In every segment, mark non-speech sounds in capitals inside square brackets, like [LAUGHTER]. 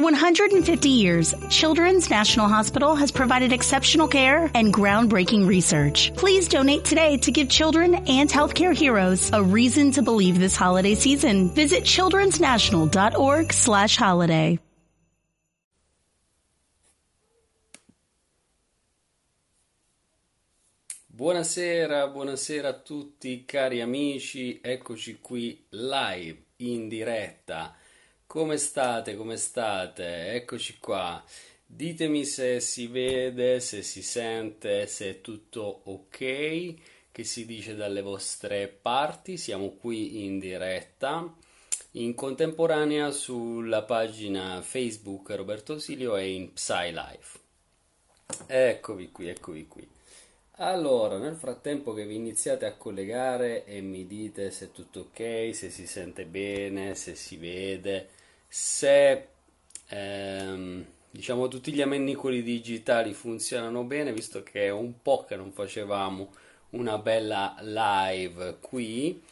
For 150 years, Children's National Hospital has provided exceptional care and groundbreaking research. Please donate today to give children and healthcare heroes a reason to believe this holiday season. Visit childrensnational.org slash holiday. Buonasera, buonasera a tutti cari amici, eccoci qui live in diretta. Come state? Come state? Eccoci qua. Ditemi se si vede, se si sente, se è tutto ok, che si dice dalle vostre parti. Siamo qui in diretta in contemporanea sulla pagina Facebook Roberto Silio e in PsyLife. Eccovi qui, eccovi qui. Allora, nel frattempo che vi iniziate a collegare e mi dite se è tutto ok, se si sente bene, se si vede, se ehm, diciamo tutti gli ammennicoli digitali funzionano bene, visto che è un po' che non facevamo una bella live qui.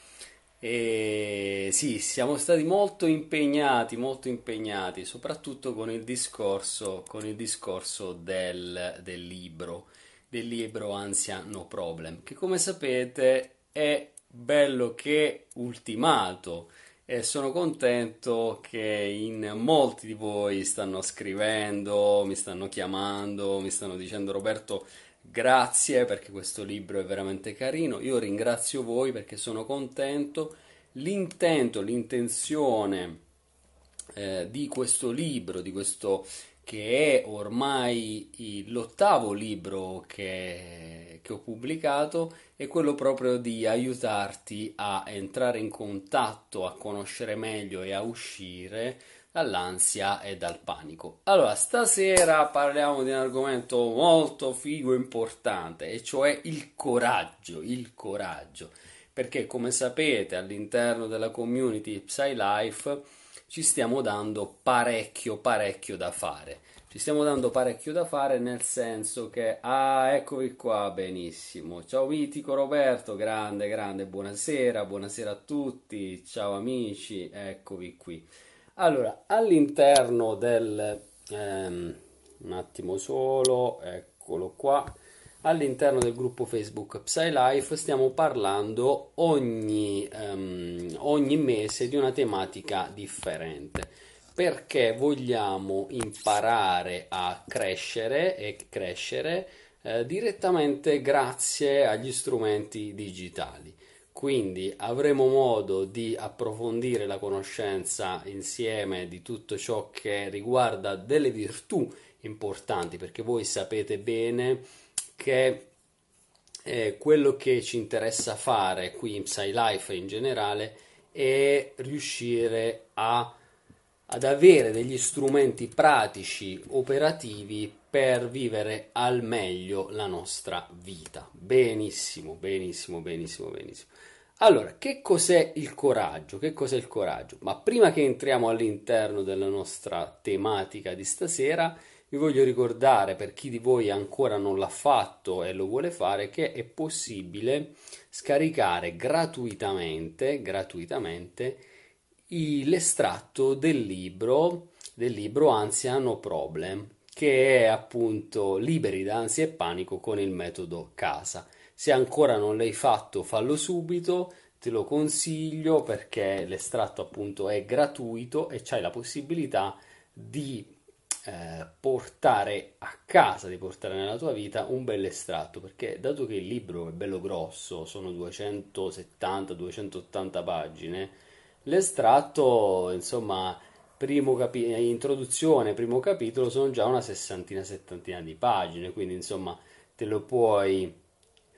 E sì, siamo stati molto impegnati, molto impegnati, soprattutto con il discorso, con il discorso del, del libro del libro Ansia No Problem, che come sapete è bello che ultimato e sono contento che in molti di voi stanno scrivendo, mi stanno chiamando, mi stanno dicendo Roberto grazie perché questo libro è veramente carino, io ringrazio voi perché sono contento, l'intento, l'intenzione eh, di questo libro, di questo che è ormai l'ottavo libro che, che, ho pubblicato, è quello proprio di aiutarti a entrare in contatto, a conoscere meglio e a uscire dall'ansia e dal panico. Allora, stasera parliamo di un argomento molto figo e importante, e cioè il coraggio, il coraggio. Perché come sapete all'interno della community PsyLife ci stiamo dando parecchio, parecchio da fare. Ci stiamo dando parecchio da fare nel senso che, ah, eccovi qua, benissimo. Ciao mitico Roberto, grande, grande, buonasera, buonasera a tutti, ciao amici, eccovi qui. Allora, all'interno del... Ehm, un attimo solo, eccolo qua all'interno del gruppo Facebook PsyLife stiamo parlando ogni, um, ogni mese di una tematica differente perché vogliamo imparare a crescere e crescere eh, direttamente grazie agli strumenti digitali. Quindi avremo modo di approfondire la conoscenza insieme di tutto ciò che riguarda delle virtù importanti, perché voi sapete bene che eh, quello che ci interessa fare qui in PsyLife in generale è riuscire a, ad avere degli strumenti pratici, operativi per vivere al meglio la nostra vita. Benissimo, benissimo, benissimo, benissimo. Allora, che cos'è il coraggio? Che cos'è il coraggio? Ma prima che entriamo all'interno della nostra tematica di stasera, vi voglio ricordare per chi di voi ancora non l'ha fatto e lo vuole fare che è possibile scaricare gratuitamente, gratuitamente l'estratto del libro, del libro Ansia No Problem, che è appunto Liberi da ansia e panico con il metodo casa. Se ancora non l'hai fatto, fallo subito, te lo consiglio perché l'estratto appunto è gratuito e c'hai la possibilità di eh, portare a casa, di portare nella tua vita un bel estratto, perché dato che il libro è bello grosso, sono 270-280 pagine, l'estratto, insomma, primo capi- introduzione, primo capitolo, sono già una sessantina, settantina di pagine, quindi insomma te lo puoi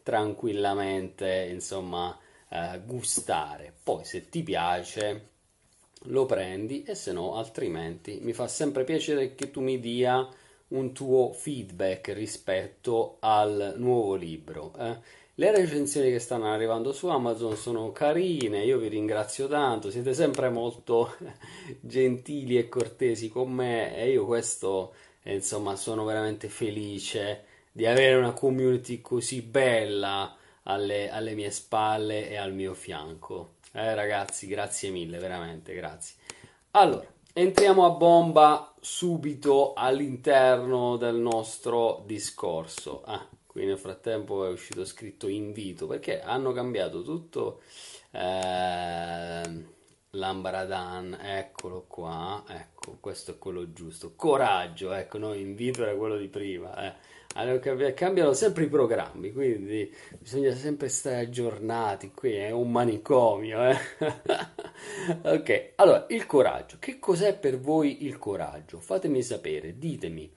tranquillamente, insomma, eh, gustare. Poi se ti piace lo prendi e se no altrimenti mi fa sempre piacere che tu mi dia un tuo feedback rispetto al nuovo libro. Eh? Le recensioni che stanno arrivando su Amazon sono carine, io vi ringrazio tanto, siete sempre molto [LAUGHS] gentili e cortesi con me e io questo, eh, insomma, sono veramente felice di avere una community così bella alle, alle mie spalle e al mio fianco. Eh, ragazzi, grazie mille, veramente, grazie. Allora, entriamo a bomba subito all'interno del nostro discorso. Ah, qui nel frattempo è uscito scritto invito perché hanno cambiato tutto. Eh, Lambaradan, eccolo qua, ecco, questo è quello giusto. Coraggio, ecco, no, invito era quello di prima. Eh. Cambiano sempre i programmi, quindi bisogna sempre stare aggiornati. Qui è un manicomio. Eh? [LAUGHS] ok, allora il coraggio. Che cos'è per voi il coraggio? Fatemi sapere, ditemi,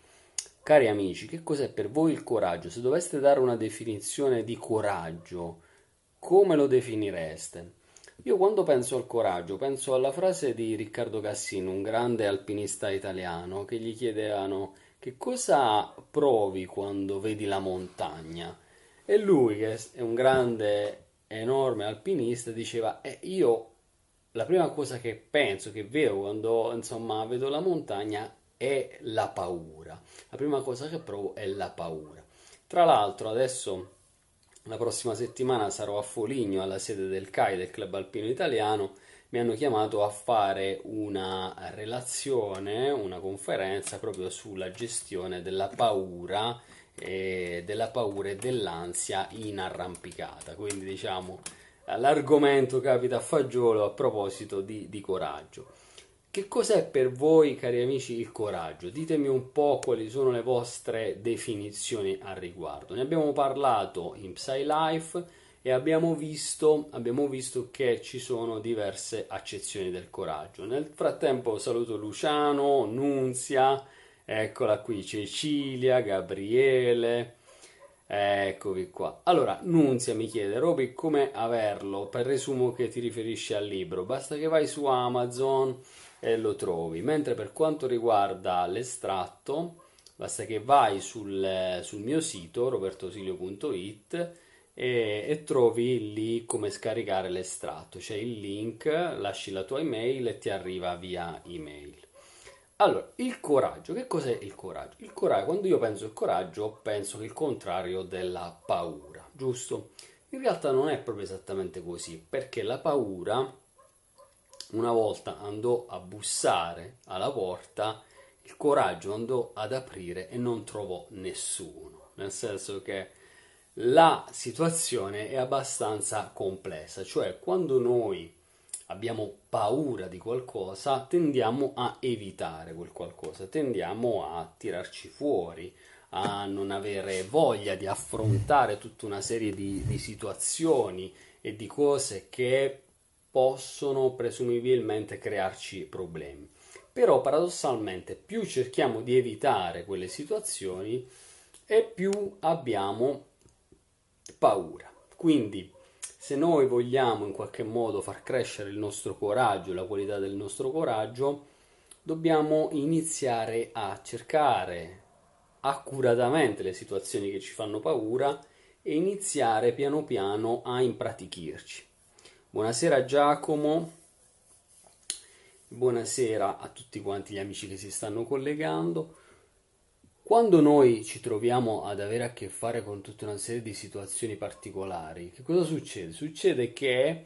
cari amici, che cos'è per voi il coraggio? Se doveste dare una definizione di coraggio, come lo definireste? Io quando penso al coraggio, penso alla frase di Riccardo Cassino, un grande alpinista italiano, che gli chiedevano che cosa provi quando vedi la montagna. E lui, che è un grande, enorme alpinista, diceva, eh, io la prima cosa che penso, che vedo quando insomma vedo la montagna è la paura. La prima cosa che provo è la paura. Tra l'altro adesso la prossima settimana sarò a Foligno alla sede del CAI del Club Alpino Italiano. Mi hanno chiamato a fare una relazione, una conferenza proprio sulla gestione della paura, e della paura e dell'ansia in arrampicata. Quindi diciamo l'argomento capita a fagiolo a proposito di, di coraggio. Che cos'è per voi, cari amici, il coraggio? Ditemi un po' quali sono le vostre definizioni al riguardo. Ne abbiamo parlato in PsyLife e abbiamo visto, abbiamo visto che ci sono diverse accezioni del coraggio. Nel frattempo saluto Luciano, Nunzia, eccola qui, Cecilia, Gabriele. Eccovi qua. Allora, Nunzia mi chiede, Roby, come averlo? Presumo che ti riferisci al libro. Basta che vai su Amazon e lo trovi. Mentre per quanto riguarda l'estratto, basta che vai sul, sul mio sito robertosilio.it e, e, trovi lì come scaricare l'estratto. C'è il link, lasci la tua email e ti arriva via email. Allora, il coraggio, che cos'è il coraggio? Il coraggio, quando io penso al coraggio, penso che il contrario della paura, giusto? In realtà non è proprio esattamente così, perché la paura una volta andò a bussare alla porta, il coraggio andò ad aprire e non trovò nessuno, nel senso che la situazione è abbastanza complessa, cioè quando noi abbiamo paura di qualcosa tendiamo a evitare quel qualcosa, tendiamo a tirarci fuori, a non avere voglia di affrontare tutta una serie di, di situazioni e di cose che possono presumibilmente crearci problemi. Però paradossalmente più cerchiamo di evitare quelle situazioni e più abbiamo paura. Quindi se noi vogliamo in qualche modo far crescere il nostro coraggio, la qualità del nostro coraggio, dobbiamo iniziare a cercare accuratamente le situazioni che ci fanno paura e iniziare piano piano a impratichirci. Buonasera Giacomo, buonasera a tutti quanti gli amici che si stanno collegando. Quando noi ci troviamo ad avere a che fare con tutta una serie di situazioni particolari, che cosa succede? Succede che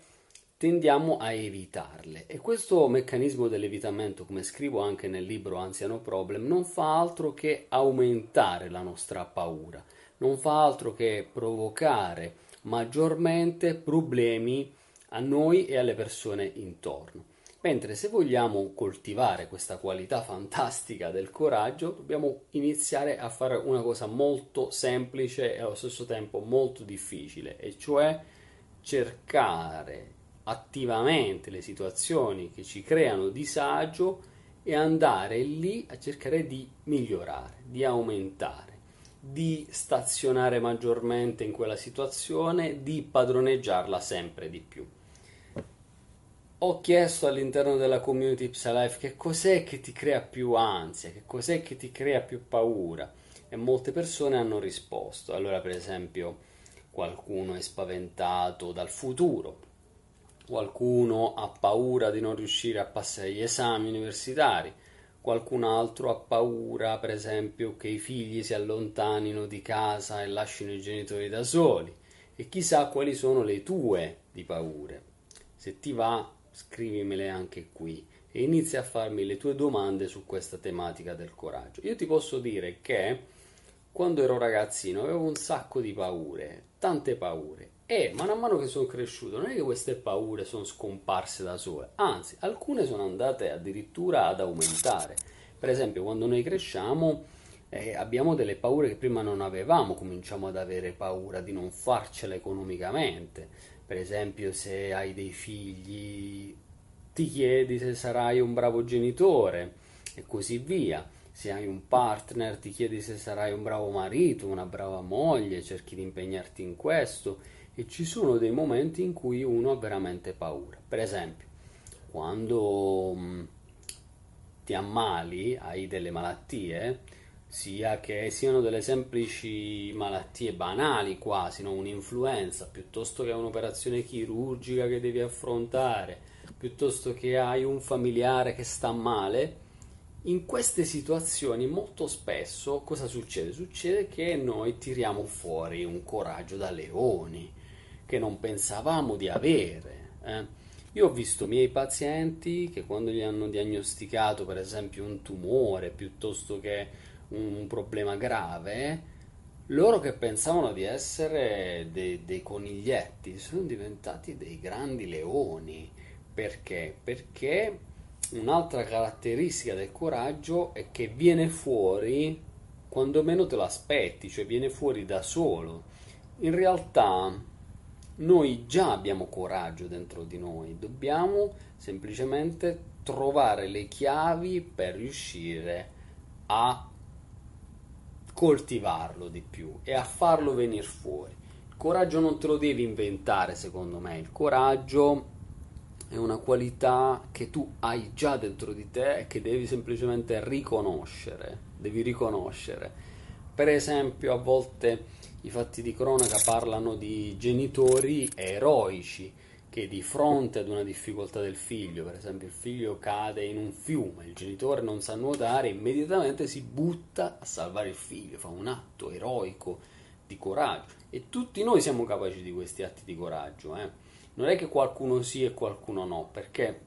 tendiamo a evitarle e questo meccanismo dell'evitamento, come scrivo anche nel libro Anziano Problem, non fa altro che aumentare la nostra paura, non fa altro che provocare maggiormente problemi a noi e alle persone intorno. Mentre se vogliamo coltivare questa qualità fantastica del coraggio, dobbiamo iniziare a fare una cosa molto semplice e allo stesso tempo molto difficile, e cioè cercare attivamente le situazioni che ci creano disagio e andare lì a cercare di migliorare, di aumentare, di stazionare maggiormente in quella situazione, di padroneggiarla sempre di più ho chiesto all'interno della community Psylife che cos'è che ti crea più ansia, che cos'è che ti crea più paura e molte persone hanno risposto. Allora, per esempio, qualcuno è spaventato dal futuro, qualcuno ha paura di non riuscire a passare gli esami universitari, qualcun altro ha paura, per esempio, che i figli si allontanino di casa e lasciano i genitori da soli. E chissà quali sono le tue di paure. Se ti va, scrivimele anche qui e inizi a farmi le tue domande su questa tematica del coraggio. Io ti posso dire che quando ero ragazzino avevo un sacco di paure, tante paure, e man mano che sono cresciuto non è che queste paure sono scomparse da sole, anzi alcune sono andate addirittura ad aumentare. Per esempio quando noi cresciamo eh, abbiamo delle paure che prima non avevamo, cominciamo ad avere paura di non farcela economicamente. Per esempio se hai dei figli ti chiedi se sarai un bravo genitore e così via. Se hai un partner ti chiedi se sarai un bravo marito, una brava moglie, cerchi di impegnarti in questo e ci sono dei momenti in cui uno ha veramente paura. Per esempio, quando mm, ti ammali, hai delle malattie, sia che siano delle semplici malattie banali quasi, no? un'influenza, piuttosto che un'operazione chirurgica che devi affrontare, piuttosto che hai un familiare che sta male, in queste situazioni molto spesso cosa succede? Succede che noi tiriamo fuori un coraggio da leoni che non pensavamo di avere. Eh? Io ho visto miei pazienti che quando gli hanno diagnosticato per esempio un tumore piuttosto che un problema grave, loro che pensavano di essere dei, dei coniglietti sono diventati dei grandi leoni perché? Perché un'altra caratteristica del coraggio è che viene fuori quando meno te lo aspetti, cioè viene fuori da solo. In realtà noi già abbiamo coraggio dentro di noi, dobbiamo semplicemente trovare le chiavi per riuscire a coltivarlo di più e a farlo venire fuori. Il coraggio non te lo devi inventare, secondo me, il coraggio è una qualità che tu hai già dentro di te e che devi semplicemente riconoscere, devi riconoscere. Per esempio, a volte i fatti di cronaca parlano di genitori eroici che di fronte ad una difficoltà del figlio, per esempio il figlio cade in un fiume, il genitore non sa nuotare, immediatamente si butta a salvare il figlio, fa un atto eroico di coraggio e tutti noi siamo capaci di questi atti di coraggio, eh? non è che qualcuno sì e qualcuno no, perché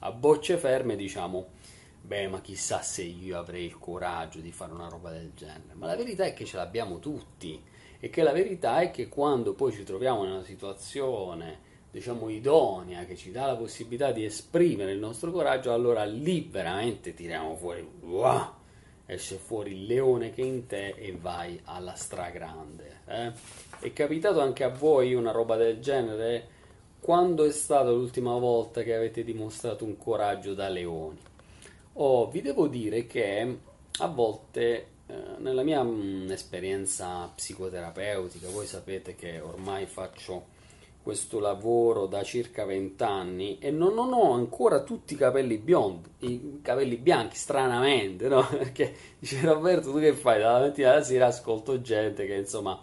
a bocce ferme diciamo, beh, ma chissà se io avrei il coraggio di fare una roba del genere. Ma la verità è che ce l'abbiamo tutti e che la verità è che quando poi ci troviamo in una situazione diciamo idonea che ci dà la possibilità di esprimere il nostro coraggio, allora lì veramente tiriamo fuori, wow, esce fuori il leone che è in te e vai alla stragrande. Eh? È capitato anche a voi una roba del genere? Quando è stata l'ultima volta che avete dimostrato un coraggio da leoni? Oh, vi devo dire che a volte eh, nella mia mh, mm, esperienza psicoterapeutica, voi sapete che ormai faccio questo lavoro da circa 20 anni e non, non, ho ancora tutti i capelli biondi, i capelli bianchi, stranamente, no? [LAUGHS] Perché dice Roberto, tu che fai? Dalla mattina alla sera ascolto gente che insomma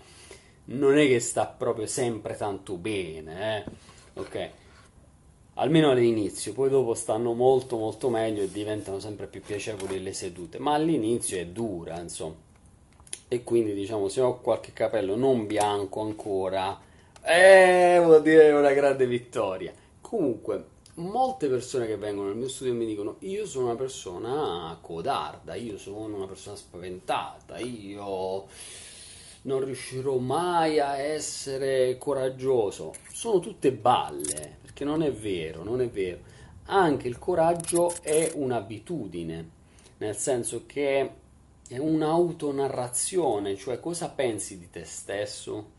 non è che sta proprio sempre tanto bene, eh? ok? Almeno all'inizio, poi dopo stanno molto molto meglio e diventano sempre più piacevoli le sedute, ma all'inizio è dura, insomma. E quindi diciamo, se ho qualche capello non bianco ancora, eh, vuol dire una grande vittoria. Comunque, molte persone che vengono nel mio studio mi dicono io sono una persona codarda, io sono una persona spaventata, io non riuscirò mai a essere coraggioso. Sono tutte balle, perché non è vero, non è vero. Anche il coraggio è un'abitudine, nel senso che è un'autonarrazione, cioè cosa pensi di te stesso,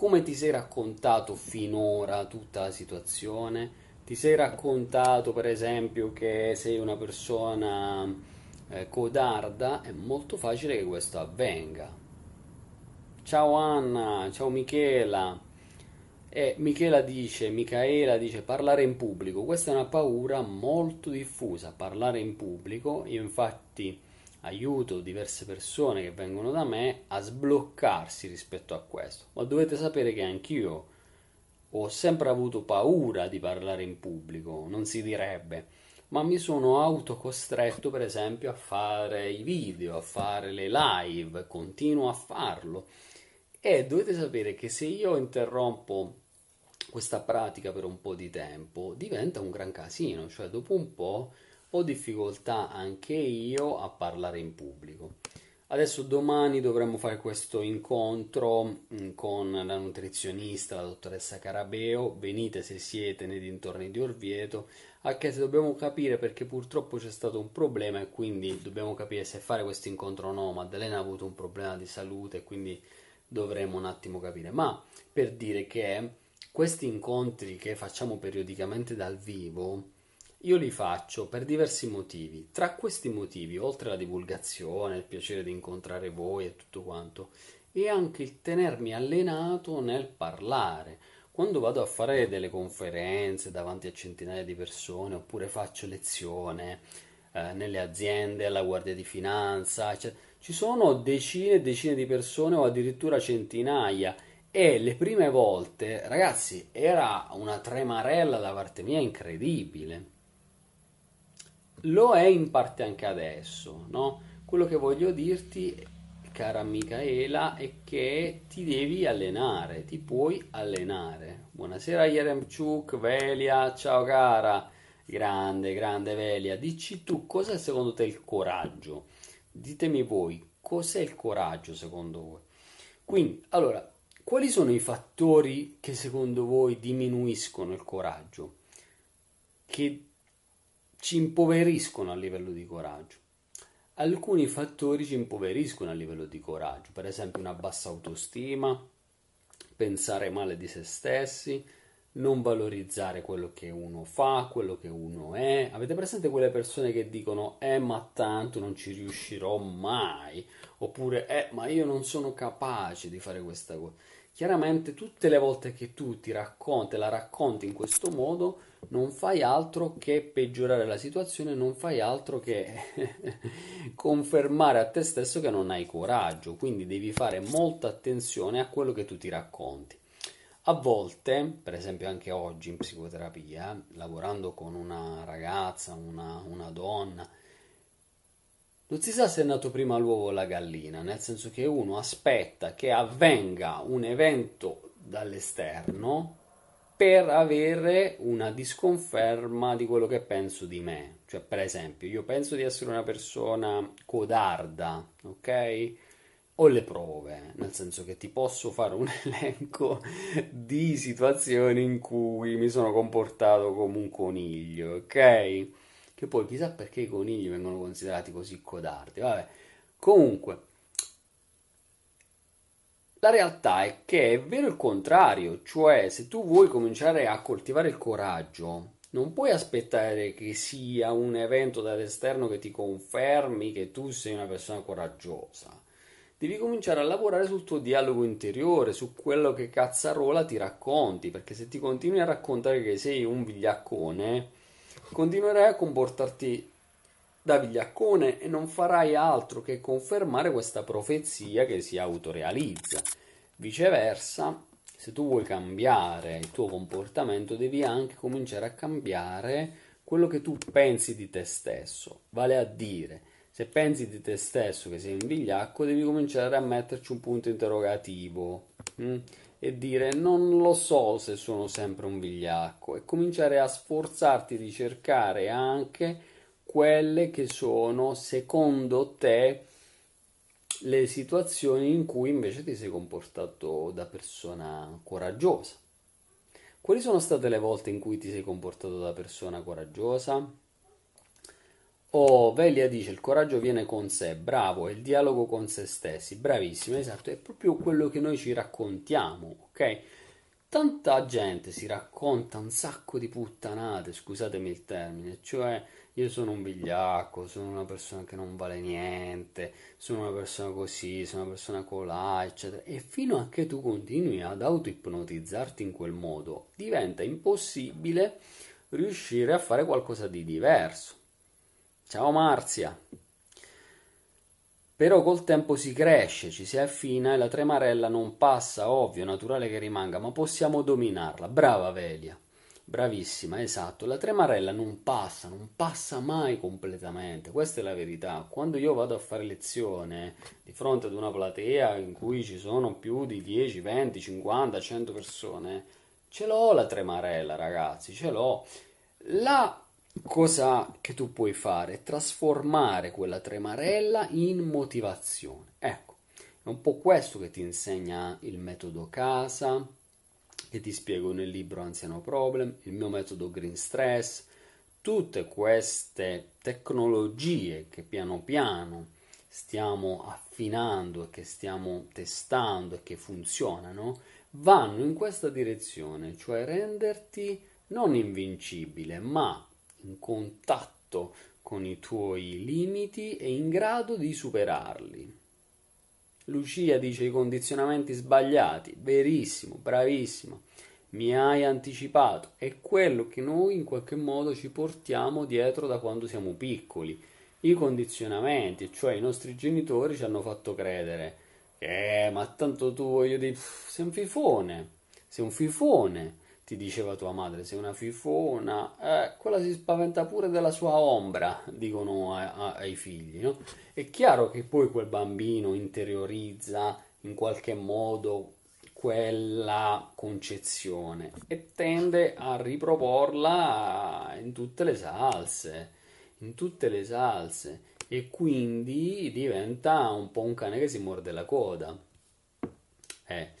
come ti sei raccontato finora tutta la situazione, ti sei raccontato per esempio che sei una persona eh, codarda, è molto facile che questo avvenga Ciao Anna, ciao Michela. E Michela dice, Michaela dice parlare in pubblico. Questa è una paura molto diffusa, parlare in pubblico. Infatti aiuto diverse persone che vengono da me a sbloccarsi rispetto a questo. Ma dovete sapere che anch'io ho sempre avuto paura di parlare in pubblico, non si direbbe, ma mi sono autocostretto per esempio a fare i video, a fare le live, continuo a farlo e dovete sapere che se io interrompo questa pratica per un po' di tempo, diventa un gran casino, cioè dopo un po' ho difficoltà anche io a parlare in pubblico. Adesso domani dovremmo fare questo incontro mm, con la nutrizionista, la dottoressa Carabeo. Venite se siete nei dintorni di Orvieto, anche se dobbiamo capire perché purtroppo c'è stato un problema e quindi dobbiamo capire se fare questo incontro o no. Maddalena ha avuto un problema di salute quindi dovremo un attimo capire. Ma per dire che questi incontri che facciamo periodicamente dal vivo io li faccio per diversi motivi. Tra questi motivi, oltre alla divulgazione, il piacere di incontrare voi e tutto quanto, è anche il tenermi allenato nel parlare. Quando vado a fare delle conferenze davanti a centinaia di persone oppure faccio lezione eh, nelle aziende, alla Guardia di Finanza, cioè, ci sono decine e decine di persone o addirittura centinaia e le prime volte, ragazzi, era una tremarella da parte mia incredibile lo è in parte anche adesso, no? Quello che voglio dirti, cara Michaela, è che ti devi allenare, ti puoi allenare. Buonasera Yeremchuk, Velia, ciao cara, grande, grande Velia, dici tu cos'è secondo te il coraggio? Ditemi voi, cos'è il coraggio secondo voi? Quindi, allora, quali sono i fattori che secondo voi diminuiscono il coraggio? Che ci impoveriscono a livello di coraggio. Alcuni fattori ci impoveriscono a livello di coraggio, per esempio una bassa autostima, pensare male di se stessi, non valorizzare quello che uno fa, quello che uno è. Avete presente quelle persone che dicono eh ma tanto non ci riuscirò mai, oppure eh ma io non sono capace di fare questa cosa. Chiaramente tutte le volte che tu ti racconti, la racconti in questo modo, non fai altro che peggiorare la situazione, non fai altro che [LAUGHS] confermare a te stesso che non hai coraggio, quindi devi fare molta attenzione a quello che tu ti racconti. A volte, per esempio anche oggi in psicoterapia, lavorando con una ragazza, una, una donna, non si sa se è nato prima l'uovo o la gallina, nel senso che uno aspetta che avvenga un evento dall'esterno per avere una disconferma di quello che penso di me. Cioè, per esempio, io penso di essere una persona codarda, ok? Ho le prove, nel senso che ti posso fare un [LAUGHS] elenco di situazioni in cui mi sono comportato come un coniglio, ok? Che poi chissà perché i conigli vengono considerati così codardi. Vabbè, comunque, la realtà è che è vero il contrario, cioè se tu vuoi cominciare a coltivare il coraggio, non puoi aspettare che sia un evento dall'esterno che ti confermi che tu sei una persona coraggiosa. Devi cominciare a lavorare sul tuo dialogo interiore, su quello che cazzarola ti racconti, perché se ti continui a raccontare che sei un vigliaccone, continuerai a comportarti da vigliaccone e non farai altro che confermare questa profezia che si autorealizza. Viceversa, se tu vuoi cambiare il tuo comportamento, devi anche cominciare a cambiare quello che tu pensi di te stesso. Vale a dire, se pensi di te stesso che sei un vigliacco, devi cominciare a metterci un punto interrogativo mh? Mm? e dire non lo so se sono sempre un vigliacco e cominciare a sforzarti di cercare anche quelle che sono secondo te le situazioni in cui invece ti sei comportato da persona coraggiosa. Quali sono state le volte in cui ti sei comportato da persona coraggiosa? Oh, Velia dice il coraggio viene con sé, bravo, è il dialogo con se stessi, bravissimo, esatto, è proprio quello che noi ci raccontiamo, ok? Tanta gente si racconta un sacco di puttanate, scusatemi il termine, cioè io sono un vigliacco, sono una persona che non vale niente, sono una persona così, sono una persona colà, eccetera. E fino a che tu continui ad auto-ipnotizzarti in quel modo, diventa impossibile riuscire a fare qualcosa di diverso. Ciao Marzia! Però col tempo si cresce, ci si affina e la tremarella non passa, ovvio, naturale che rimanga, ma possiamo dominarla. Brava Velia! Bravissima, esatto. La tremarella non passa, non passa mai completamente. Questa è la verità. Quando io vado a fare lezione di fronte ad una platea in cui ci sono più di 10, 20, 50, 100 persone, Ce l'ho la tremarella, ragazzi, ce l'ho. La cosa che tu puoi fare è trasformare quella tremarella in motivazione. Ecco, è un po' questo che ti insegna il metodo casa, che ti spiego nel libro Anziano Problem, il mio metodo Green Stress, tutte queste tecnologie che piano piano stiamo affinando e che stiamo testando e che funzionano, vanno in questa direzione, cioè renderti non invincibile, ma in contatto con i tuoi limiti e in grado di superarli. Lucia dice i condizionamenti sbagliati, verissimo, bravissimo, mi hai anticipato, è quello che noi in qualche modo ci portiamo dietro da quando siamo piccoli, i condizionamenti, cioè i nostri genitori ci hanno fatto credere. Eh, ma tanto tu voglio dire, sei un fifone, sei un fifone, ti diceva tua madre, sei una fifona, eh, quella si spaventa pure della sua ombra, dicono a, a, ai figli, no? È chiaro che poi quel bambino interiorizza in qualche modo quella concezione e tende a riproporla in tutte le salse, in tutte le salse e quindi diventa un po' un cane che si morde la coda. Eh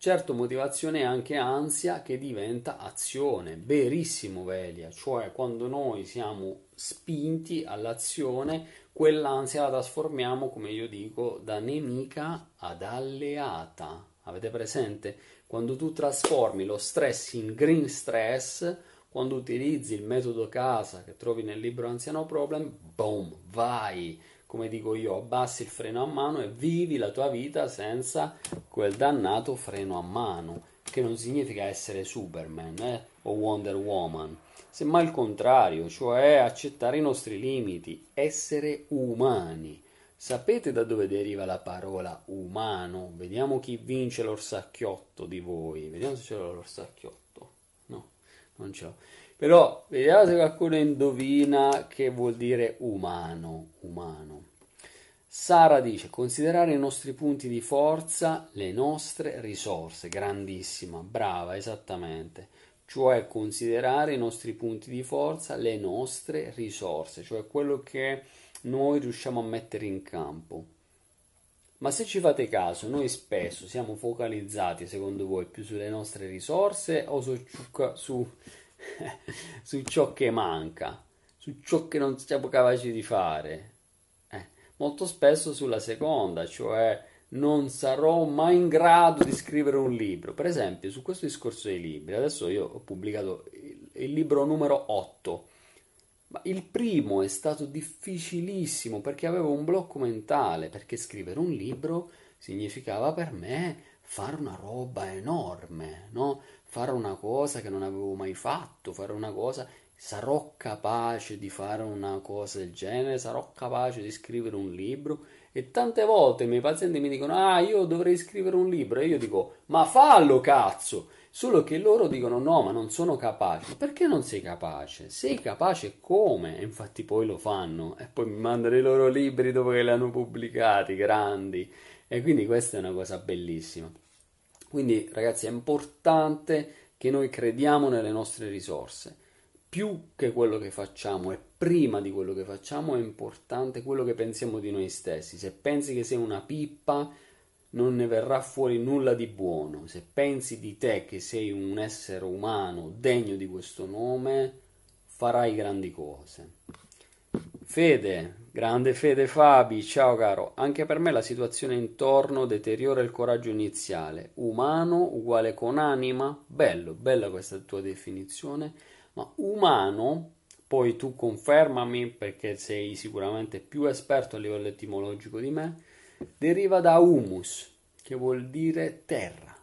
Certo, motivazione è anche ansia che diventa azione, verissimo Velia, cioè quando noi siamo spinti all'azione, quell'ansia la trasformiamo, come io dico, da nemica ad alleata. Avete presente? Quando tu trasformi lo stress in green stress, quando utilizzi il metodo casa che trovi nel libro Anziano Problem, boom, vai! Come dico io, abbassi il freno a mano e vivi la tua vita senza quel dannato freno a mano, che non significa essere Superman eh, o Wonder Woman, semmai il contrario, cioè accettare i nostri limiti, essere umani. Sapete da dove deriva la parola umano? Vediamo chi vince l'orsacchiotto di voi. Vediamo se l'ho l'orsacchiotto. No, non ce l'ho. Però vediamo se qualcuno indovina che vuol dire umano, umano. Sara dice considerare i nostri punti di forza, le nostre risorse, grandissima, brava, esattamente. Cioè considerare i nostri punti di forza, le nostre risorse, cioè quello che noi riusciamo a mettere in campo. Ma se ci fate caso, noi spesso siamo focalizzati, secondo voi, più sulle nostre risorse o su, su [LAUGHS] su ciò che manca, su ciò che non siamo capaci di fare. Eh, molto spesso sulla seconda, cioè non sarò mai in grado di scrivere un libro. Per esempio, su questo discorso dei libri, adesso io ho pubblicato il, il libro numero 8. Ma il primo è stato difficilissimo perché avevo un blocco mentale, perché scrivere un libro significava per me fare una roba enorme, no? fare una cosa che non avevo mai fatto, fare una cosa, sarò capace di fare una cosa del genere, sarò capace di scrivere un libro? E tante volte i miei pazienti mi dicono ah io dovrei scrivere un libro. E io dico ma fallo cazzo! Solo che loro dicono no ma non sono capace. Perché non sei capace? Sei capace come? E infatti poi lo fanno. E poi mi mandano i loro libri dopo che li hanno pubblicati grandi e quindi questa è una cosa bellissima quindi ragazzi è importante che noi crediamo nelle nostre risorse. Più che quello che facciamo e prima di quello che facciamo è importante quello che pensiamo di noi stessi. Se pensi che sei una pippa, non ne verrà fuori nulla di buono. Se pensi di te che sei un essere umano degno di questo nome, farai grandi cose. Fede, grande Fede Fabi, ciao caro. Anche per me la situazione intorno deteriora il coraggio iniziale. Umano uguale con anima? Bello, bella questa tua definizione. Ma umano, poi tu confermami perché sei sicuramente più esperto a livello etimologico di me, deriva da humus, che vuol dire terra.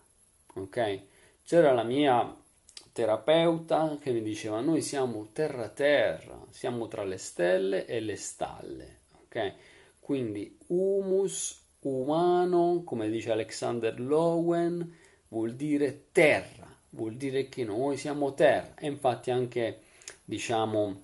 Ok? C'era la mia terapeuta che mi diceva noi siamo terra terra, siamo tra le stelle e le stalle, ok? Quindi humus umano, come dice Alexander Lowen, vuol dire terra, vuol dire che noi siamo terra e infatti anche diciamo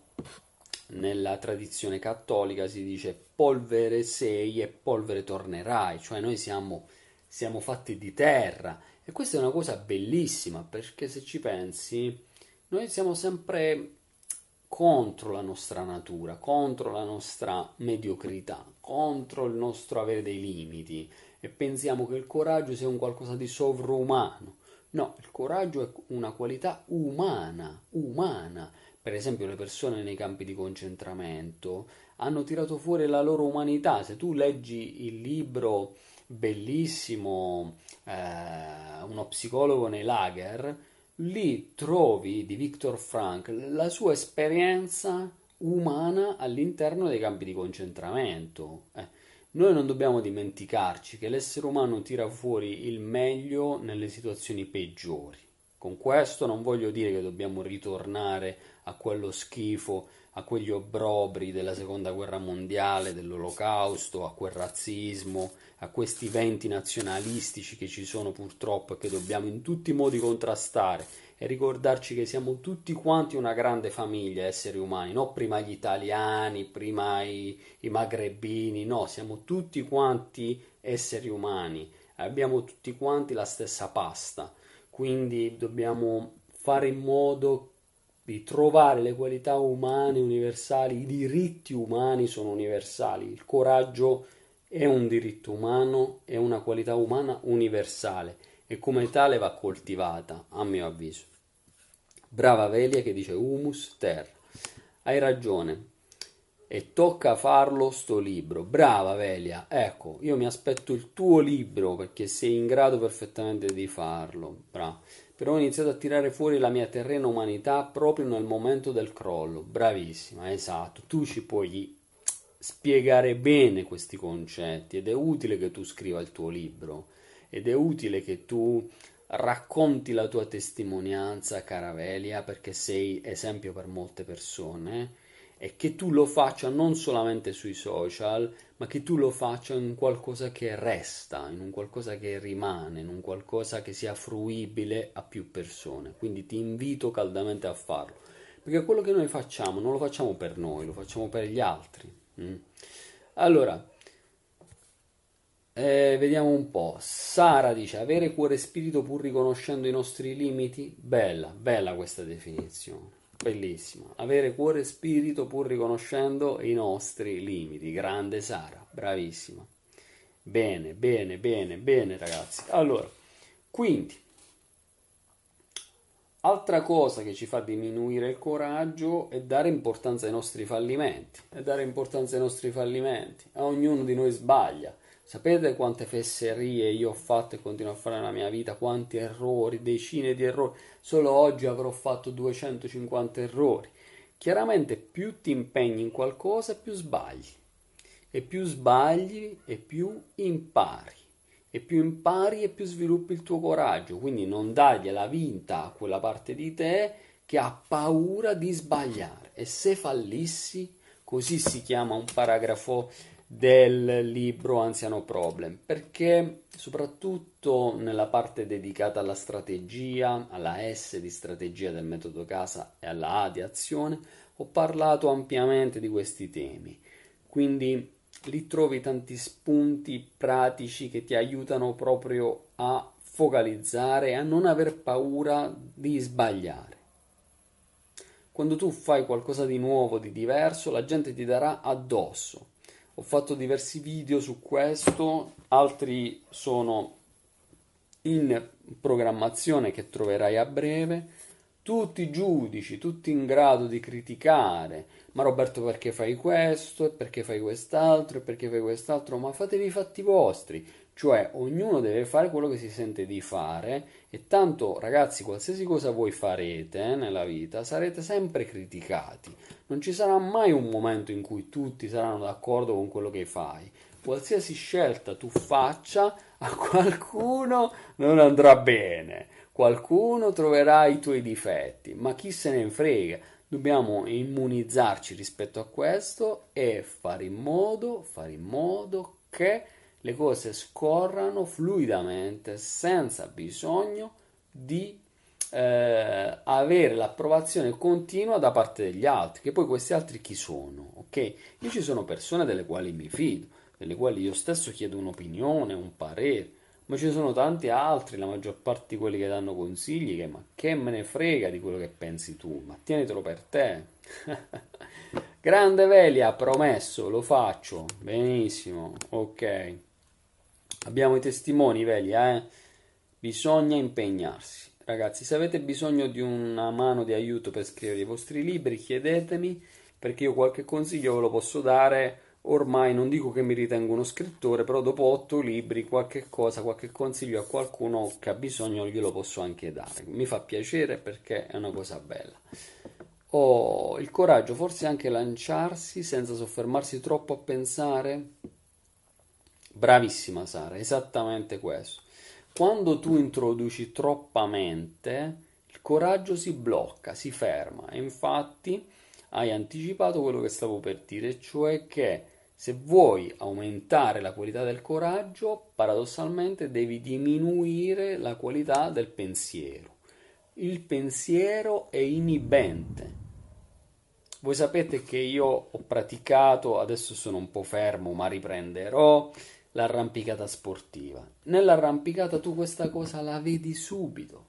nella tradizione cattolica si dice polvere sei e polvere tornerai, cioè noi siamo, siamo fatti di terra E questa è una cosa bellissima perché se ci pensi, noi siamo sempre contro la nostra natura, contro la nostra mediocrità, contro il nostro avere dei limiti e pensiamo che il coraggio sia un qualcosa di sovrumano. No, il coraggio è una qualità umana, umana. Per esempio le persone nei campi di concentramento hanno tirato fuori la loro umanità. Se tu leggi il libro bellissimo eh, Uno psicologo nei lager, lì trovi di Viktor Frank la sua esperienza umana all'interno dei campi di concentramento. Eh noi non dobbiamo dimenticarci che l'essere umano tira fuori il meglio nelle situazioni peggiori. Con questo non voglio dire che dobbiamo ritornare a quello schifo, a quegli obbrobri della seconda guerra mondiale, dell'olocausto, a quel razzismo, a questi venti nazionalistici che ci sono purtroppo e che dobbiamo in tutti i modi contrastare e ricordarci che siamo tutti quanti una grande famiglia, esseri umani, no? Prima gli italiani, prima i, i magrebini, no, siamo tutti quanti esseri umani, abbiamo tutti quanti la stessa pasta, quindi dobbiamo fare in modo di trovare le qualità umane universali, i diritti umani sono universali, il coraggio è un diritto umano, è una qualità umana universale e come tale va coltivata, a mio avviso. Brava Velia che dice humus terra. Hai ragione. E tocca farlo sto libro. Brava Velia. Ecco, io mi aspetto il tuo libro perché sei in grado perfettamente di farlo. Bravo. Però ho iniziato a tirare fuori la mia terrena umanità proprio nel momento del crollo. Bravissima, esatto. Tu ci puoi spiegare bene questi concetti ed è utile che tu scriva il tuo libro ed è utile che tu racconti la tua testimonianza, cara Velia, perché sei esempio per molte persone e che tu lo faccia non solamente sui social, ma che tu lo faccia in qualcosa che resta, in un qualcosa che rimane, in un qualcosa che sia fruibile a più persone. Quindi ti invito caldamente a farlo, perché quello che noi facciamo non lo facciamo per noi, lo facciamo per gli altri. Mm. Allora, eh, vediamo un po'. Sara dice: Avere cuore e spirito pur riconoscendo i nostri limiti. Bella, bella questa definizione. Bellissima. Avere cuore e spirito pur riconoscendo i nostri limiti. Grande Sara, bravissima. Bene, bene, bene, bene, ragazzi. Allora, quindi, altra cosa che ci fa diminuire il coraggio è dare importanza ai nostri fallimenti. E dare importanza ai nostri fallimenti. A ognuno di noi sbaglia Sapete quante fesserie io ho fatto e continuo a fare nella mia vita? Quanti errori, decine di errori. Solo oggi avrò fatto 250 errori. Chiaramente più ti impegni in qualcosa, più sbagli. E più sbagli e più impari. E più impari e più sviluppi il tuo coraggio. Quindi non dargliela vinta a quella parte di te che ha paura di sbagliare. E se fallissi, così si chiama un paragrafo del libro Anziano Problem, perché soprattutto nella parte dedicata alla strategia, alla S di strategia del metodo casa e alla A di azione, ho parlato ampiamente di questi temi. Quindi lì trovi tanti spunti pratici che ti aiutano proprio a focalizzare e a non aver paura di sbagliare. Quando tu fai qualcosa di nuovo, di diverso, la gente ti darà addosso ho fatto diversi video su questo, altri sono in programmazione che troverai a breve, tutti giudici, tutti in grado di criticare, ma Roberto perché fai questo, e perché fai quest'altro, e perché fai quest'altro, ma fatevi i fatti vostri, cioè ognuno deve fare quello che si sente di fare e tanto ragazzi qualsiasi cosa voi farete eh, nella vita sarete sempre criticati, non ci sarà mai un momento in cui tutti saranno d'accordo con quello che fai, qualsiasi scelta tu faccia a [LAUGHS] qualcuno non andrà bene, qualcuno troverà i tuoi difetti, ma chi se ne frega, dobbiamo immunizzarci rispetto a questo e fare in modo, fare in modo che le cose scorrano fluidamente senza bisogno di eh, avere l'approvazione continua da parte degli altri, che poi questi altri chi sono? Ok? Io ci sono persone delle quali mi fido, delle quali io stesso chiedo un'opinione, un parere, ma ci sono tanti altri, la maggior parte di quelli che danno consigli, che ma che me ne frega di quello che pensi tu, ma tienitelo per te. [LAUGHS] Grande Velia, promesso, lo faccio. Benissimo, ok. Abbiamo i testimoni, Velia, eh? Bisogna impegnarsi. Ragazzi, se avete bisogno di una mano di aiuto per scrivere i vostri libri, chiedetemi, perché io qualche consiglio ve lo posso dare ormai non dico che mi ritengo uno scrittore, però dopo otto libri qualche cosa, qualche consiglio a qualcuno che ha bisogno glielo posso anche dare. Mi fa piacere perché è una cosa bella. Ho il coraggio forse anche lanciarsi senza soffermarsi troppo a pensare. Bravissima Sara, esattamente questo. Quando tu introduci troppa mente, il coraggio si blocca, si ferma e infatti hai anticipato quello che stavo per dire, cioè che se vuoi aumentare la qualità del coraggio, paradossalmente devi diminuire la qualità del pensiero. Il pensiero è inibente. Voi sapete che io ho praticato, adesso sono un po' fermo, ma riprenderò l'arrampicata sportiva. Nell'arrampicata tu questa cosa la vedi subito.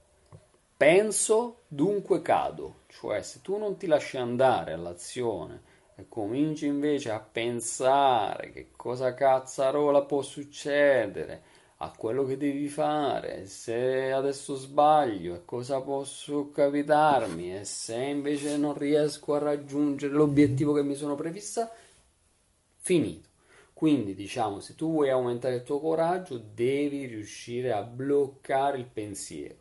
Penso, dunque cado. Cioè, se tu non ti lasci andare all'azione cominci invece a pensare che cosa cazzarola può succedere, a quello che devi fare, se adesso sbaglio e cosa posso capitarmi e se invece non riesco a raggiungere l'obiettivo che mi sono prefissa, finito. Quindi diciamo, se tu vuoi aumentare il tuo coraggio, devi riuscire a bloccare il pensiero.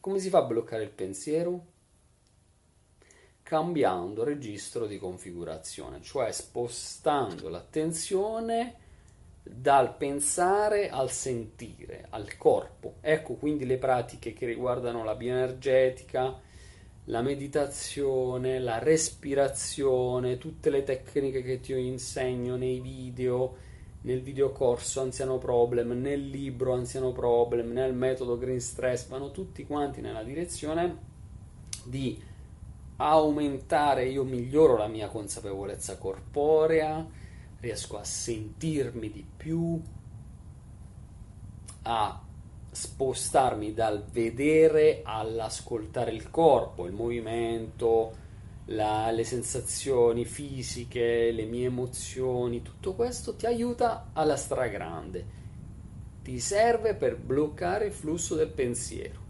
Come si fa a bloccare il pensiero? Cambiando registro di configurazione, cioè spostando l'attenzione dal pensare al sentire, al corpo. Ecco quindi le pratiche che riguardano la bioenergetica, la meditazione, la respirazione, tutte le tecniche che ti insegno nei video, nel videocorso Anziano Problem, nel libro Anziano Problem, nel metodo Green Stress, vanno tutti quanti nella direzione di aumentare, io miglioro la mia consapevolezza corporea, riesco a sentirmi di più, a spostarmi dal vedere all'ascoltare il corpo, il movimento, la, le sensazioni fisiche, le mie emozioni, tutto questo ti aiuta alla stragrande. Ti serve per bloccare il flusso del pensiero.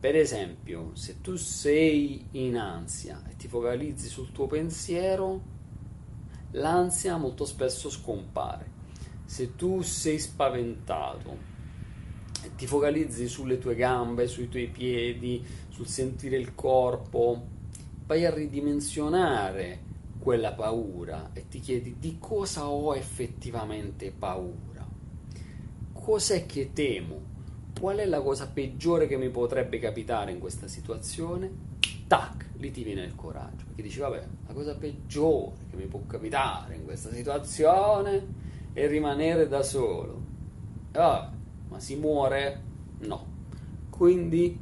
Per esempio, se tu sei in ansia e ti focalizzi sul tuo pensiero, l'ansia molto spesso scompare. Se tu sei spaventato ti focalizzi sulle tue gambe, sui tuoi piedi, sul sentire il corpo, vai a ridimensionare quella paura e ti chiedi di cosa ho effettivamente paura. Cos'è che temo? Qual è la cosa peggiore che mi potrebbe capitare in questa situazione? Tac, lì ti viene il coraggio, perché dici vabbè, la cosa peggiore che mi può capitare in questa situazione è rimanere da solo. Vabbè, ma si muore? No. Quindi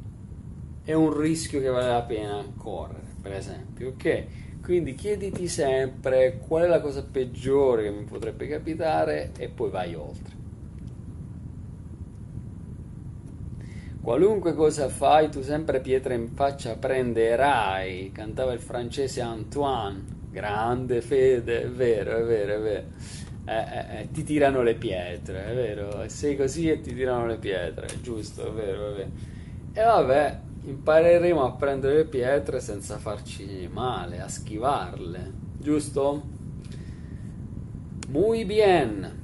è un rischio che vale la pena correre, per esempio, ok? Quindi chiediti sempre qual è la cosa peggiore che mi potrebbe capitare e poi vai oltre. Qualunque cosa fai, tu sempre pietra in faccia prenderai, cantava il francese Antoine. Grande fede, è vero, è vero, è vero eh, eh, eh, ti tirano le pietre, è vero? Sei così e ti tirano le pietre, giusto, è vero, è vero. E vabbè, impareremo a prendere le pietre senza farci male, a schivarle, giusto? Muy bien.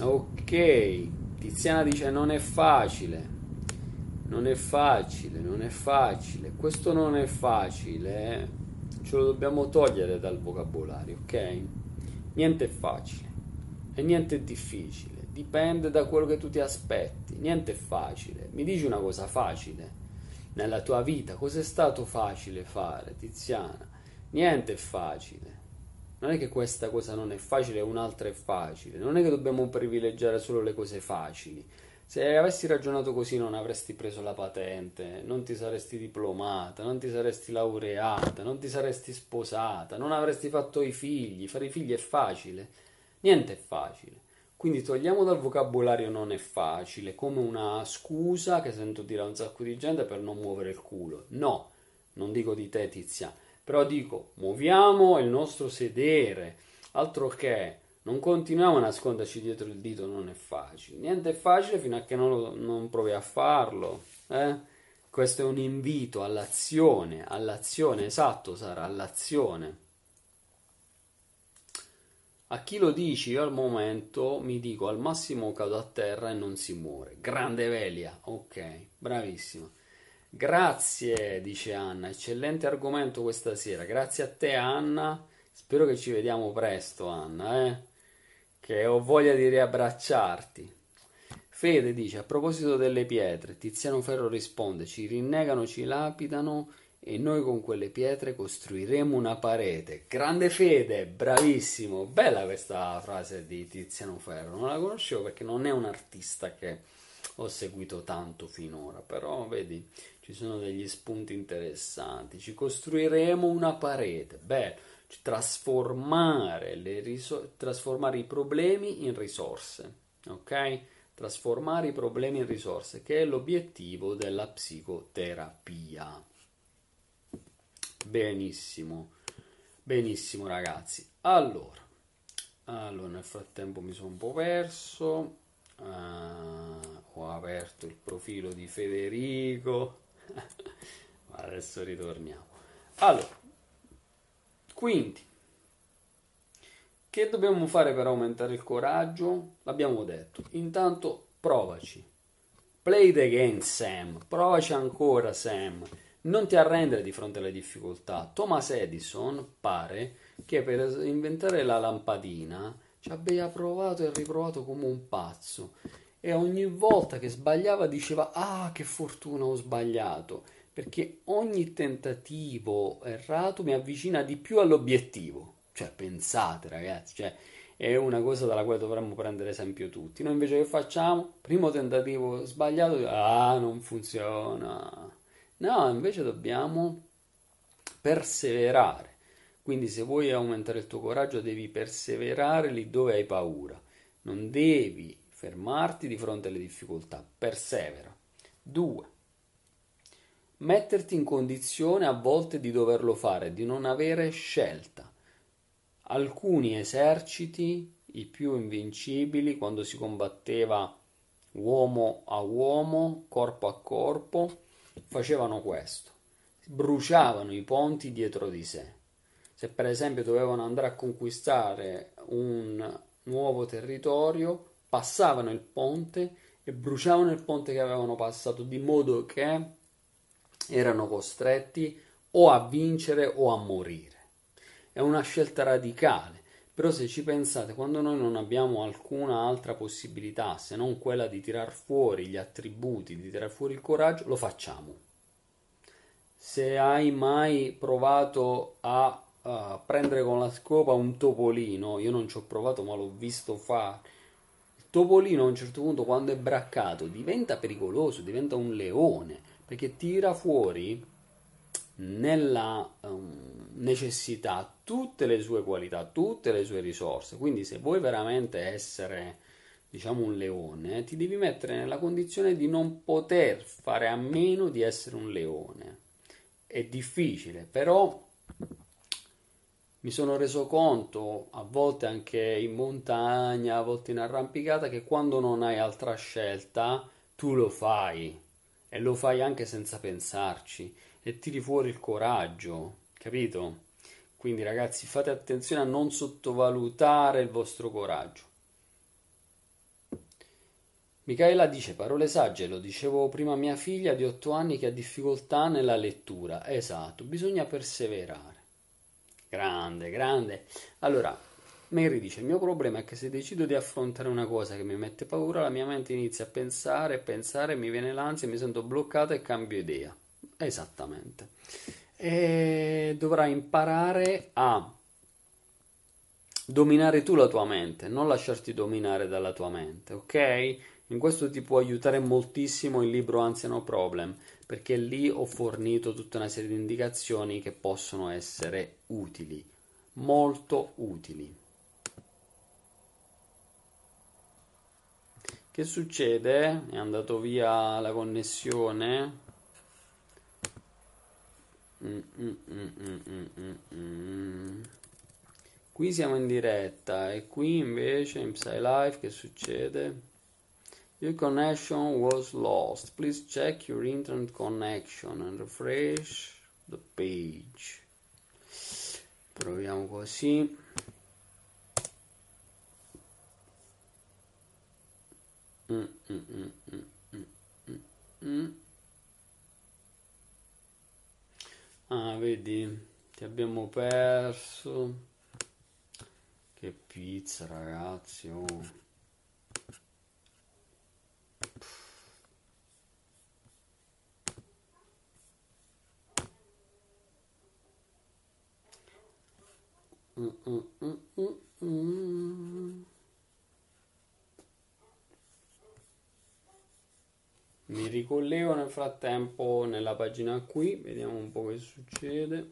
Ok. Tiziana dice non è facile. Non è facile, non è facile. Questo non è facile, eh? ce lo dobbiamo togliere dal vocabolario, ok? Niente è facile. E niente è difficile, dipende da quello che tu ti aspetti, niente è facile. Mi dici una cosa facile nella tua vita, cos'è stato facile fare, Tiziana? Niente è facile. Non è che questa cosa non è facile e un'altra è facile, non è che dobbiamo privilegiare solo le cose facili. Se avessi ragionato così non avresti preso la patente, non ti saresti diplomata, non ti saresti laureata, non ti saresti sposata, non avresti fatto i figli. Fare i figli è facile. Niente è facile. Quindi togliamo dal vocabolario non è facile come una scusa che sento dire a un sacco di gente per non muovere il culo. No, non dico di te Tizia, però dico muoviamo il nostro sedere, altro che non continuiamo a nasconderci dietro il dito, non è facile. Niente è facile fino a che non, lo, non provi a farlo. Eh? Questo è un invito all'azione, all'azione, esatto Sara, all'azione. A chi lo dici io al momento mi dico al massimo cado a terra e non si muore. Grande Velia, ok, bravissima. Grazie, dice Anna, eccellente argomento questa sera. Grazie a te Anna, spero che ci vediamo presto Anna, eh? Che ho voglia di riabbracciarti. Fede dice, a proposito delle pietre, Tiziano Ferro risponde, ci rinnegano, ci lapidano e noi con quelle pietre costruiremo una parete. Grande fede, bravissimo. Bella questa frase di Tiziano Ferro. Non la conoscevo perché non è un artista che ho seguito tanto finora, però vedi, ci sono degli spunti interessanti. Ci costruiremo una parete. Bello. Trasformare, risor- trasformare i problemi in risorse. Ok? Trasformare i problemi in risorse, che è l'obiettivo della psicoterapia. Benissimo, benissimo ragazzi. Allora, allora nel frattempo mi sono un po' perso. Uh, ho aperto il profilo di Federico. [LAUGHS] Adesso ritorniamo. Allora, quindi, che dobbiamo fare per aumentare il coraggio? L'abbiamo detto. Intanto provaci. Play the game, Sam. Provaci ancora, Sam. Non ti arrendere di fronte alle difficoltà. Thomas Edison pare che per inventare la lampadina ci abbia provato e riprovato come un pazzo e ogni volta che sbagliava diceva ah che fortuna ho sbagliato perché ogni tentativo errato mi avvicina di più all'obiettivo cioè pensate ragazzi cioè, è una cosa dalla quale dovremmo prendere esempio tutti noi invece che facciamo primo tentativo sbagliato ah non funziona No, invece dobbiamo perseverare. Quindi se vuoi aumentare il tuo coraggio devi perseverare lì dove hai paura. Non devi fermarti di fronte alle difficoltà. Persevera. 2. Metterti in condizione a volte di doverlo fare, di non avere scelta. Alcuni eserciti, i più invincibili, quando si combatteva uomo a uomo, corpo a corpo, facevano questo, bruciavano i ponti dietro di sé. Se per esempio dovevano andare a conquistare un nuovo territorio, passavano il ponte e bruciavano il ponte che avevano passato, di modo che erano costretti o a vincere o a morire. È una scelta radicale, però se ci pensate, quando noi non abbiamo alcuna altra possibilità se non quella di tirar fuori gli attributi, di tirar fuori il coraggio, lo facciamo. Se hai mai provato a uh, prendere con la scopa un topolino, io non ci ho provato ma l'ho visto fare. Il topolino a un certo punto quando è braccato diventa pericoloso, diventa un leone, perché tira fuori nella um, necessità tutte le sue qualità, tutte le sue risorse. Quindi se vuoi veramente essere diciamo un leone, ti devi mettere nella condizione di non poter fare a meno di essere un leone. È difficile, però mi sono reso conto, a volte anche in montagna, a volte in arrampicata, che quando non hai altra scelta, tu lo fai e lo fai anche senza pensarci e tiri fuori il coraggio, capito? Quindi ragazzi fate attenzione a non sottovalutare il vostro coraggio. Michaela dice parole sagge, lo dicevo prima a mia figlia di 8 anni che ha difficoltà nella lettura. Esatto, bisogna perseverare. Grande, grande. Allora, Mary dice: Il mio problema è che se decido di affrontare una cosa che mi mette paura, la mia mente inizia a pensare, pensare, mi viene l'ansia, mi sento bloccata e cambio idea. Esattamente. E dovrai imparare a dominare tu la tua mente, non lasciarti dominare dalla tua mente, ok? In questo ti può aiutare moltissimo il libro Ansia No Problem, perché lì ho fornito tutta una serie di indicazioni che possono essere utili, molto utili. Che succede? È andato via la connessione? Mm, mm, mm, qui siamo in diretta e qui invece in Psy Live che succede? Your connection was lost. Please check your internet connection and refresh the page. Proviamo così. Mm, mm, mm, ah, vedi, ti abbiamo perso. Che pizza, ragazzi. Oh. Mm, mm, mm, Mi ricollego nel frattempo nella pagina qui, vediamo un po' che succede.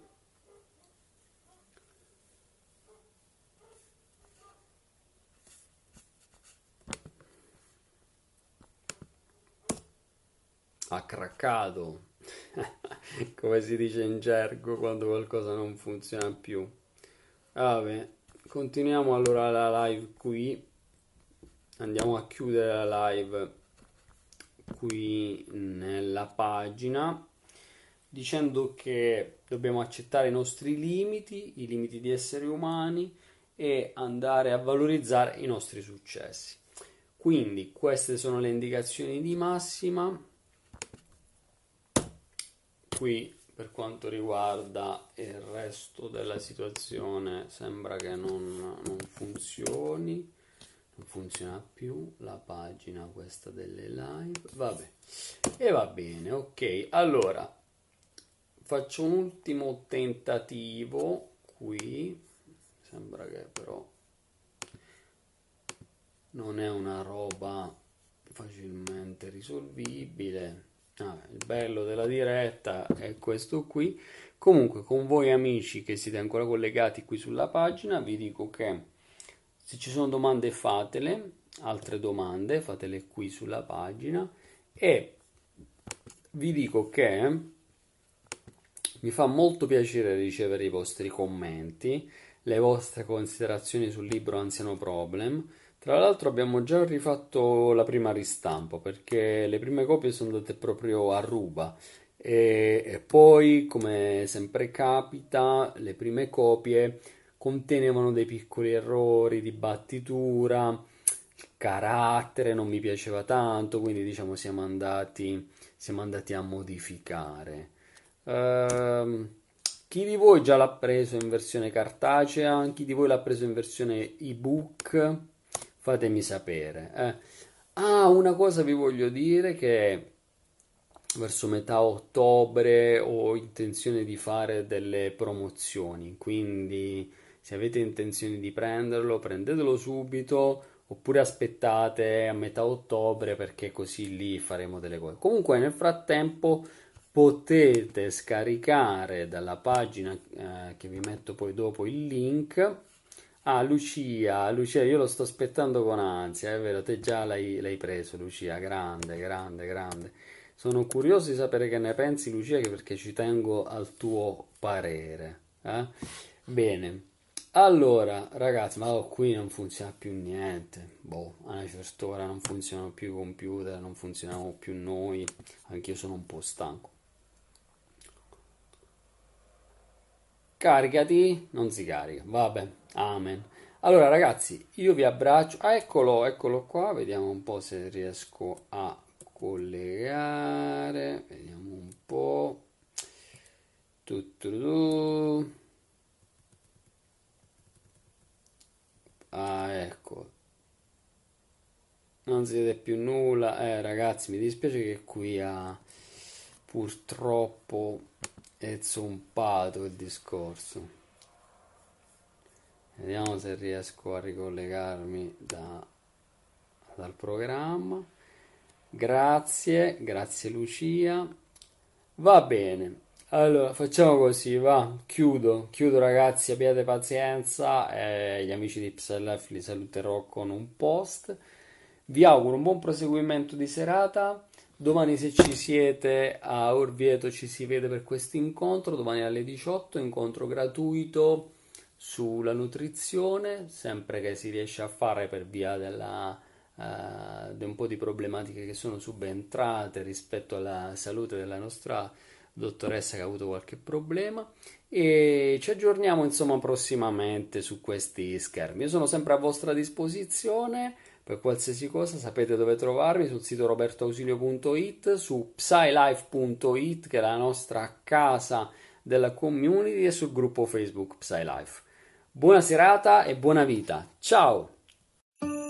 Ha craccato, [LAUGHS] come si dice in gergo quando qualcosa non funziona più. Vabbè, continuiamo allora la live qui. Andiamo a chiudere la live qui nella pagina dicendo che dobbiamo accettare i nostri limiti, i limiti di esseri umani e andare a valorizzare i nostri successi. Quindi queste sono le indicazioni di massima. Qui per quanto riguarda il resto della situazione sembra che non, non funzioni non funziona più la pagina questa delle live. Vabbè. E va bene ok. Allora faccio un ultimo tentativo qui. Sembra che però non è una roba facilmente risolvibile. Ah, il bello della diretta è questo qui. Comunque con voi amici che siete ancora collegati qui sulla pagina vi dico che se ci sono domande fatele, altre domande fatele qui sulla pagina e vi dico che mi fa molto piacere ricevere i vostri commenti, le vostre considerazioni sul libro Anziano Problem. Tra l'altro abbiamo già rifatto la prima ristampa perché le prime copie sono andate proprio a ruba e, e poi, come sempre capita, le prime copie contenevano dei piccoli errori di battitura, il carattere non mi piaceva tanto, quindi diciamo siamo andati, siamo andati a modificare. Uh, chi di voi già l'ha preso in versione cartacea? Chi di voi l'ha preso in versione ebook? Fatemi sapere. Eh. Ah, una cosa vi voglio dire che verso metà ottobre ho intenzione di fare delle promozioni, quindi se avete intenzione di prenderlo, prendetelo subito oppure aspettate a metà ottobre perché così lì faremo delle cose. Comunque nel frattempo potete scaricare dalla pagina eh, che vi metto poi dopo il link. Ah, Lucia, Lucia, io lo sto aspettando con ansia, è vero, te già l'hai, l'hai preso, Lucia, grande, grande, grande. Sono curioso di sapere che ne pensi, Lucia, perché ci tengo al tuo parere. Eh? Bene. Allora, ragazzi, ma qui non funziona più niente. Boh, a una certa ora non funzionano più i computer, non funzionano più noi. Anch'io sono un po' stanco. Caricati, non si carica. Vabbè, amen. Allora, ragazzi, io vi abbraccio. Ah, eccolo, eccolo qua. Vediamo un po' se riesco a collegare. Vediamo un po'. Tutto. Ah, ecco. Non si vede più nulla. Eh, ragazzi, mi dispiace che qui ha purtroppo è zompato il discorso. Vediamo se riesco a ricollegarmi da, dal programma. Grazie, grazie Lucia. Va bene. Allora, facciamo così, va, chiudo, chiudo ragazzi, abbiate pazienza, eh, gli amici di Psellef li saluterò con un post. Vi auguro un buon proseguimento di serata. Domani se ci siete a Orvieto ci si vede per questo incontro, domani alle 18, incontro gratuito sulla nutrizione, sempre che si riesce a fare per via della, uh, di un po' di problematiche che sono subentrate rispetto alla salute della nostra dottoressa che ha avuto qualche problema e ci aggiorniamo insomma prossimamente su questi schermi. Io sono sempre a vostra disposizione per qualsiasi cosa sapete dove trovarmi sul sito robertoausilio.it, su psylife.it che è la nostra casa della community e sul gruppo Facebook PsyLife. Buona serata e buona vita. Ciao!